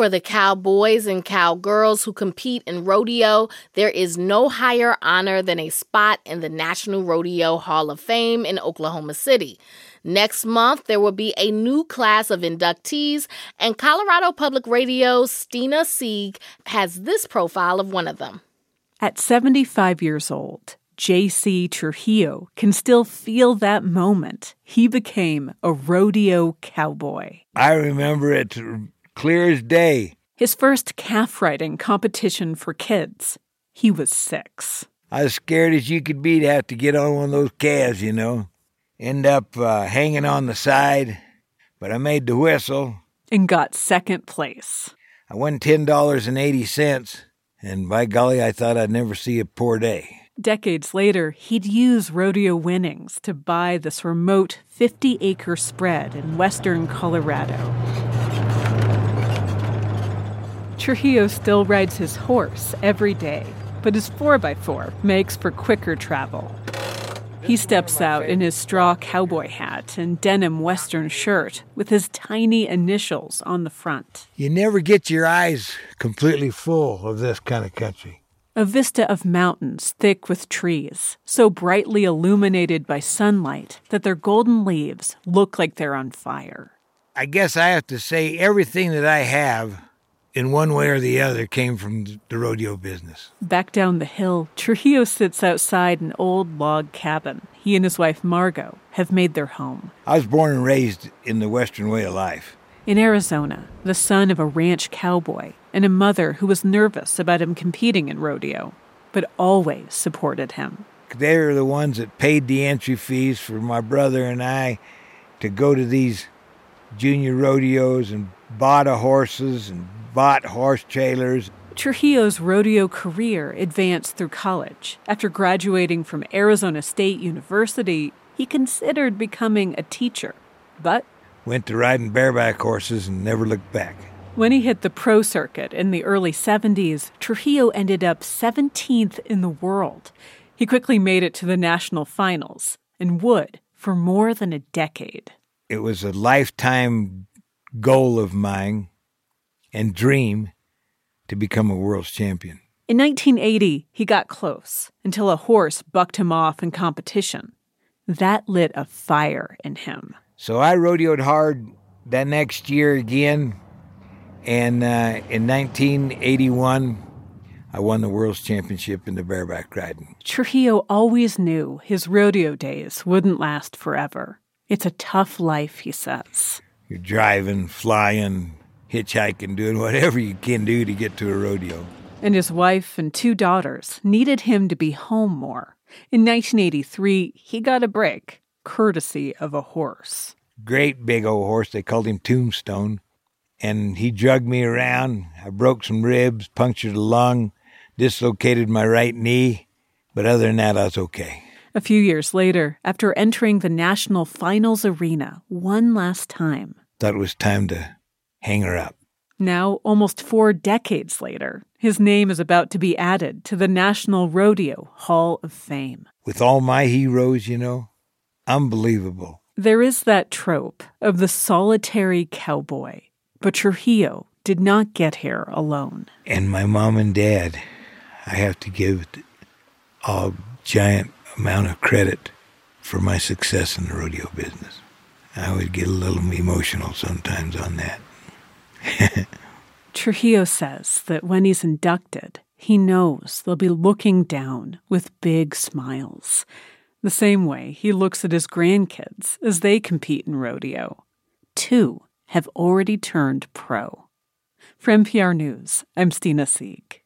For the cowboys and cowgirls who compete in rodeo, there is no higher honor than a spot in the National Rodeo Hall of Fame in Oklahoma City. Next month, there will be a new class of inductees, and Colorado Public Radio's Stina Sieg has this profile of one of them. At 75 years old, J.C. Trujillo can still feel that moment. He became a rodeo cowboy. I remember it clear as day. His first calf riding competition for kids. He was six. I was scared as you could be to have to get on one of those calves, you know. End up uh, hanging on the side, but I made the whistle. And got second place. I won $10.80, and by golly, I thought I'd never see a poor day. Decades later, he'd use rodeo winnings to buy this remote 50 acre spread in western Colorado. Trujillo still rides his horse every day, but his 4x4 makes for quicker travel. He steps out in his straw cowboy hat and denim western shirt with his tiny initials on the front. You never get your eyes completely full of this kind of country. A vista of mountains thick with trees, so brightly illuminated by sunlight that their golden leaves look like they're on fire. I guess I have to say everything that I have in one way or the other came from the rodeo business. Back down the hill, Trujillo sits outside an old log cabin. He and his wife Margot have made their home. I was born and raised in the Western way of life. In Arizona, the son of a ranch cowboy and a mother who was nervous about him competing in rodeo, but always supported him. They were the ones that paid the entry fees for my brother and I to go to these junior rodeos and bought horses and bought horse trailers. Trujillo's rodeo career advanced through college. After graduating from Arizona State University, he considered becoming a teacher, but went to riding bareback horses and never looked back. When he hit the pro circuit in the early 70s, Trujillo ended up 17th in the world. He quickly made it to the national finals and would for more than a decade. It was a lifetime goal of mine and dream to become a world champion. In 1980, he got close until a horse bucked him off in competition. That lit a fire in him. So I rodeoed hard that next year again. And uh, in 1981, I won the world's championship in the bareback riding. Trujillo always knew his rodeo days wouldn't last forever. It's a tough life, he says. You're driving, flying, hitchhiking, doing whatever you can do to get to a rodeo. And his wife and two daughters needed him to be home more. In 1983, he got a break, courtesy of a horse. Great big old horse. They called him Tombstone. And he drugged me around. I broke some ribs, punctured a lung, dislocated my right knee. But other than that, I was okay. A few years later, after entering the national finals arena one last time, thought it was time to hang her up. Now, almost four decades later, his name is about to be added to the National Rodeo Hall of Fame. With all my heroes, you know, unbelievable. There is that trope of the solitary cowboy, but Trujillo did not get here alone. And my mom and dad, I have to give a giant amount of credit for my success in the rodeo business. I would get a little emotional sometimes on that. Trujillo says that when he's inducted, he knows they'll be looking down with big smiles, the same way he looks at his grandkids as they compete in rodeo. Two have already turned pro. From NPR News, I'm Stina Sieg.